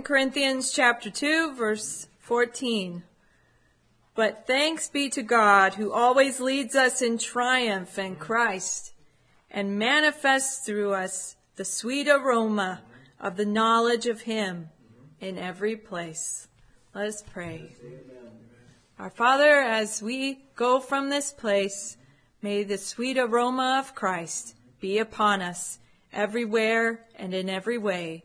Corinthians chapter 2 verse 14. But thanks be to God who always leads us in triumph in Christ and manifests through us the sweet aroma of the knowledge of him in every place. Let us pray. Our Father, as we go from this place, may the sweet aroma of Christ be upon us everywhere and in every way.